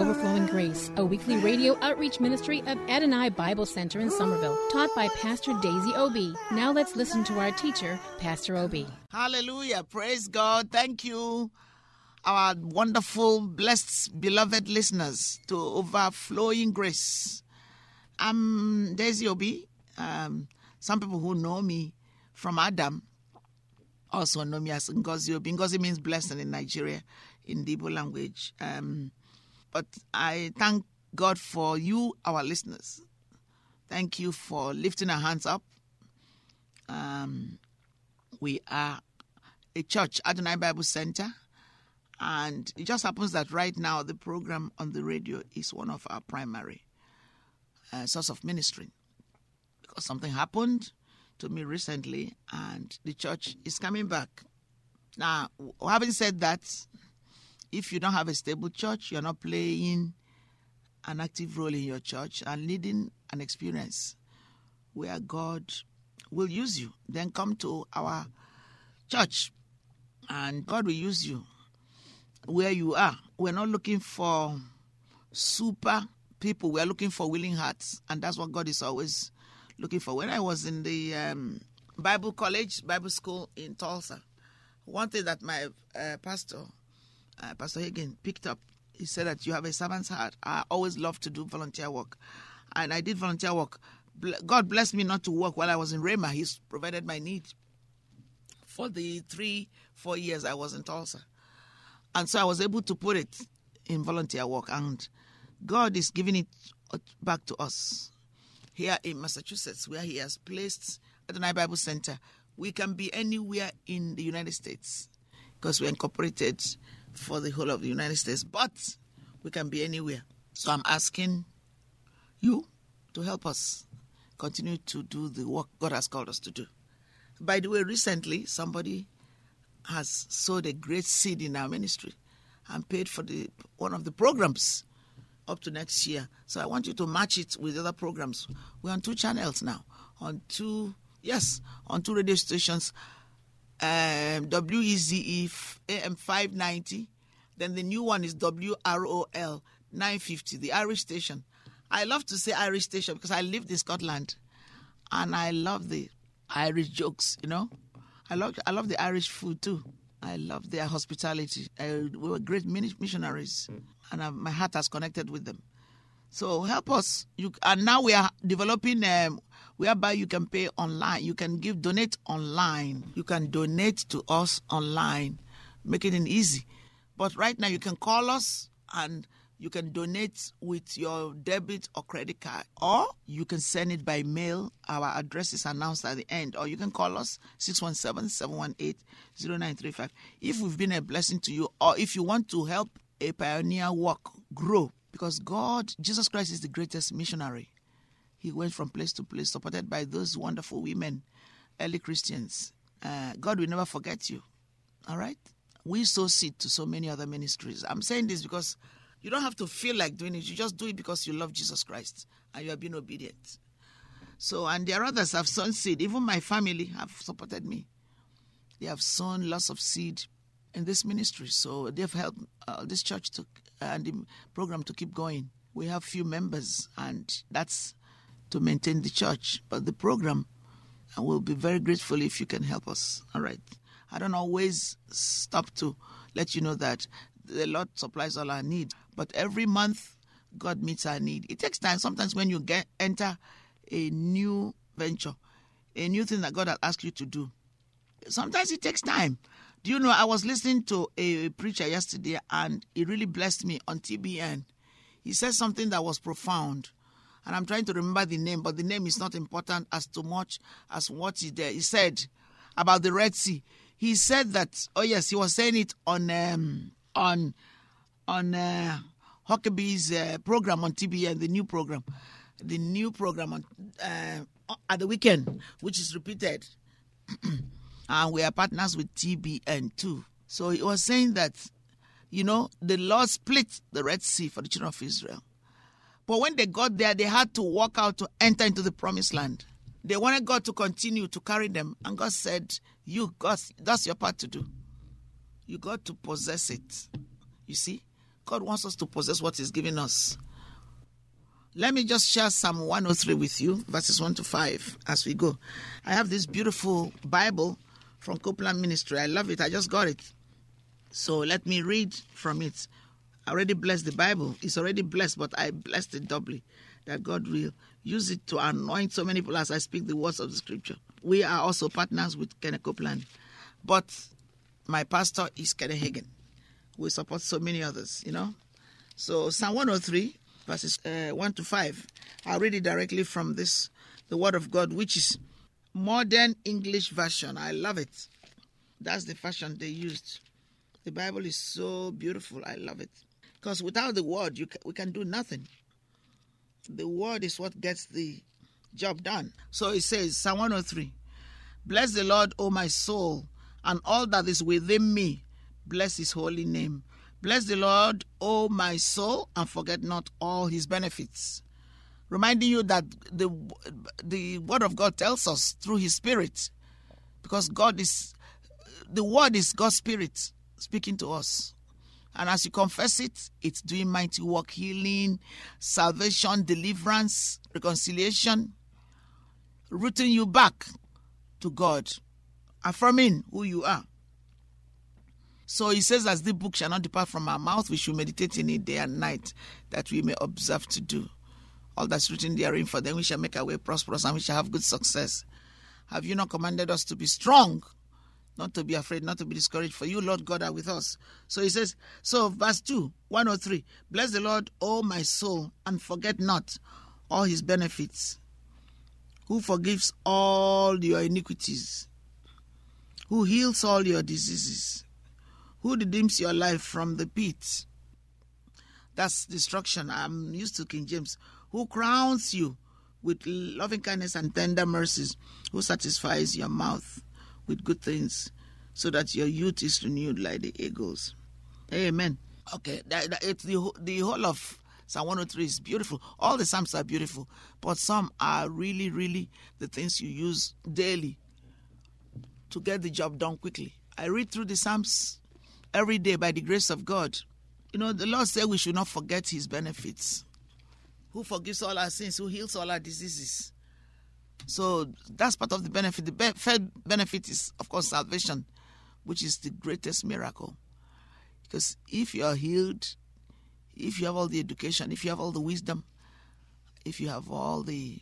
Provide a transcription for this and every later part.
Overflowing Grace, a weekly radio outreach ministry of Adonai Bible Center in Somerville, taught by Pastor Daisy Obi. Now let's listen to our teacher, Pastor Obi. Hallelujah. Praise God. Thank you, our wonderful, blessed, beloved listeners to Overflowing Grace. I'm Daisy Obi. Um, some people who know me from Adam also know me as Ngozi Obi. Ngozi means blessing in Nigeria in Igbo language. Um, but I thank God for you, our listeners. Thank you for lifting our hands up. Um, we are a church, Adonai Bible Center, and it just happens that right now the program on the radio is one of our primary uh, source of ministry because something happened to me recently, and the church is coming back. Now, having said that, if you don't have a stable church, you're not playing an active role in your church and leading an experience where God will use you, then come to our church and God will use you where you are. We're not looking for super people, we're looking for willing hearts, and that's what God is always looking for. When I was in the um, Bible college, Bible school in Tulsa, one thing that my uh, pastor, uh, Pastor Hagin, picked up, he said that you have a servant's heart. I always love to do volunteer work, and I did volunteer work. God blessed me not to work while I was in Rhema. He's provided my need for the three, four years I was in Tulsa. And so I was able to put it in volunteer work. And God is giving it back to us here in Massachusetts, where He has placed Adonai Bible Center. We can be anywhere in the United States because we're incorporated for the whole of the United States, but we can be anywhere. So I'm asking you to help us continue to do the work God has called us to do. By the way, recently somebody has sowed a great seed in our ministry and paid for the one of the programs up to next year. So I want you to match it with other programs. We're on two channels now, on two yes, on two radio stations. Um, WEZE AM 590, then the new one is WROL 950, the Irish station. I love to say Irish station because I lived in Scotland and I love the Irish jokes, you know. I love I love the Irish food too. I love their hospitality. I, we were great missionaries, and I, my heart has connected with them. So help us. You and now we are developing um, whereby you can pay online. You can give donate online. You can donate to us online, making it easy. But right now you can call us and you can donate with your debit or credit card, or you can send it by mail. Our address is announced at the end, or you can call us 617 718 0935. If we've been a blessing to you, or if you want to help a pioneer work grow, because God, Jesus Christ, is the greatest missionary. He went from place to place, supported by those wonderful women, early Christians. Uh, God will never forget you. All right? We sow seed to so many other ministries. I'm saying this because you don't have to feel like doing it. You just do it because you love Jesus Christ and you have been obedient. So, and there are others have sown seed. Even my family have supported me. They have sown lots of seed in this ministry. So they've helped uh, this church to and the program to keep going. We have few members, and that's to maintain the church. But the program, and we'll be very grateful if you can help us. All right. I don't always stop to let you know that the Lord supplies all our need. But every month, God meets our need. It takes time. Sometimes when you get enter a new venture, a new thing that God has asked you to do, sometimes it takes time. Do you know? I was listening to a preacher yesterday, and he really blessed me on TBN. he said something that was profound. And I'm trying to remember the name, but the name is not important as too much as what he did. He said about the Red Sea. He said that. Oh yes, he was saying it on um, on on uh, Huckabee's uh, program on TBN, the new program, the new program on uh, at the weekend, which is repeated, and we are partners with TBN too. So he was saying that, you know, the Lord split the Red Sea for the children of Israel. But when they got there, they had to walk out to enter into the promised land. They wanted God to continue to carry them. And God said, You, God, that's your part to do. You got to possess it. You see? God wants us to possess what He's given us. Let me just share Psalm 103 with you, verses 1 to 5, as we go. I have this beautiful Bible from Copeland Ministry. I love it. I just got it. So let me read from it. Already blessed the Bible. It's already blessed, but I blessed it doubly. That God will use it to anoint so many people as I speak the words of the scripture. We are also partners with Kenneth Copeland. But my pastor is Kenneth Hagin. We support so many others, you know. So Psalm 103, verses uh, 1 to 5. I'll read it directly from this, the Word of God, which is modern English version. I love it. That's the version they used. The Bible is so beautiful. I love it. Because without the Word, you ca- we can do nothing. The Word is what gets the job done. So it says, Psalm 103 Bless the Lord, O my soul, and all that is within me. Bless his holy name. Bless the Lord, O my soul, and forget not all his benefits. Reminding you that the, the Word of God tells us through his Spirit, because God is, the Word is God's Spirit speaking to us. And as you confess it, it's doing mighty work, healing, salvation, deliverance, reconciliation, rooting you back to God, affirming who you are. So he says, as the book shall not depart from our mouth, we should meditate in it day and night, that we may observe to do all that's written therein. For then we shall make our way prosperous and we shall have good success. Have you not commanded us to be strong? Not to be afraid, not to be discouraged, for you, Lord God, are with us. So he says, so verse 2, 103 Bless the Lord, O my soul, and forget not all his benefits, who forgives all your iniquities, who heals all your diseases, who redeems your life from the pit. That's destruction. I'm used to King James. Who crowns you with loving kindness and tender mercies, who satisfies your mouth with good things, so that your youth is renewed like the eagles. Amen. Okay, that, that, it's the, the whole of Psalm 103 is beautiful. All the Psalms are beautiful, but some are really, really the things you use daily to get the job done quickly. I read through the Psalms every day by the grace of God. You know, the Lord said we should not forget His benefits. Who forgives all our sins, who heals all our diseases. So that's part of the benefit. The third benefit is, of course, salvation, which is the greatest miracle. Because if you are healed, if you have all the education, if you have all the wisdom, if you have all the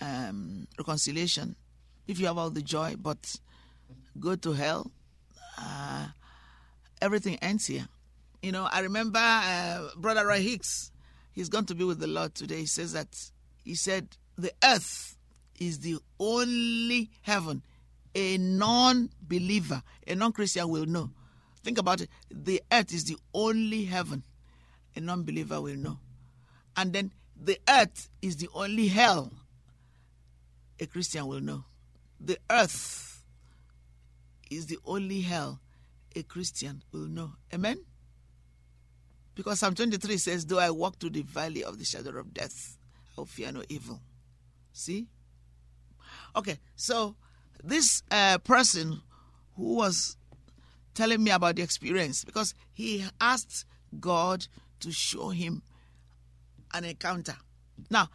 um, reconciliation, if you have all the joy, but go to hell, uh, everything ends here. You know, I remember uh, Brother Roy Hicks. He's going to be with the Lord today. He says that he said the earth is the only heaven a non-believer, a non-Christian will know. Think about it. The earth is the only heaven a non-believer will know, and then the earth is the only hell a Christian will know. The earth is the only hell a Christian will know. Amen? Because Psalm 23 says, Though I walk through the valley of the shadow of death, I will fear no evil. See? Okay, so this uh, person who was telling me about the experience, because he asked God to show him an encounter. Now,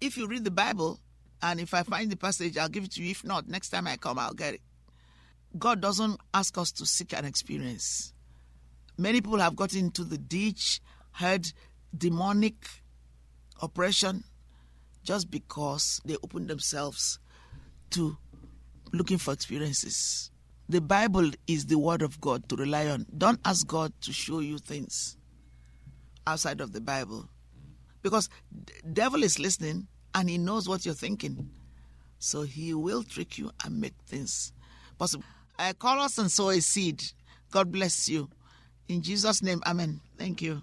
if you read the Bible, and if I find the passage, I'll give it to you. If not, next time I come, I'll get it. God doesn't ask us to seek an experience. Many people have got into the ditch, heard demonic oppression, just because they opened themselves to looking for experiences. The Bible is the word of God to rely on. Don't ask God to show you things. outside of the Bible. Because d- devil is listening and he knows what you're thinking. So he will trick you and make things possible. I call us and sow a seed. God bless you. In Jesus' name, amen. Thank you.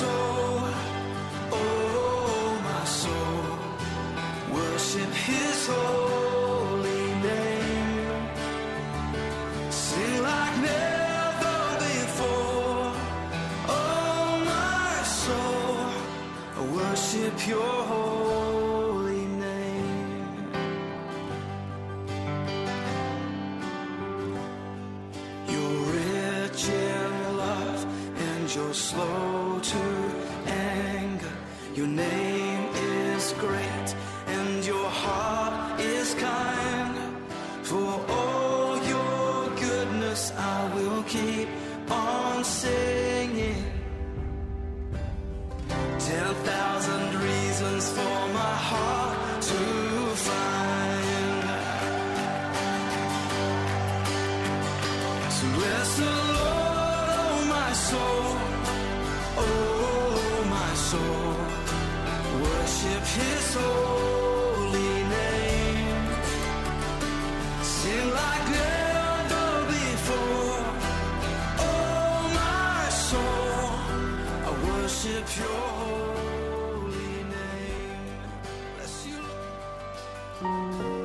Soul, oh my soul. Worship His holy name. Sing like never before, oh my soul. Worship Your holy name. You're rich in love and you're slow to anger. Your name is great and your heart is kind. For all your goodness, I will keep on singing. Ten thousand reasons for my heart to find. So bless the Lord, oh my soul, oh my soul. Worship His holy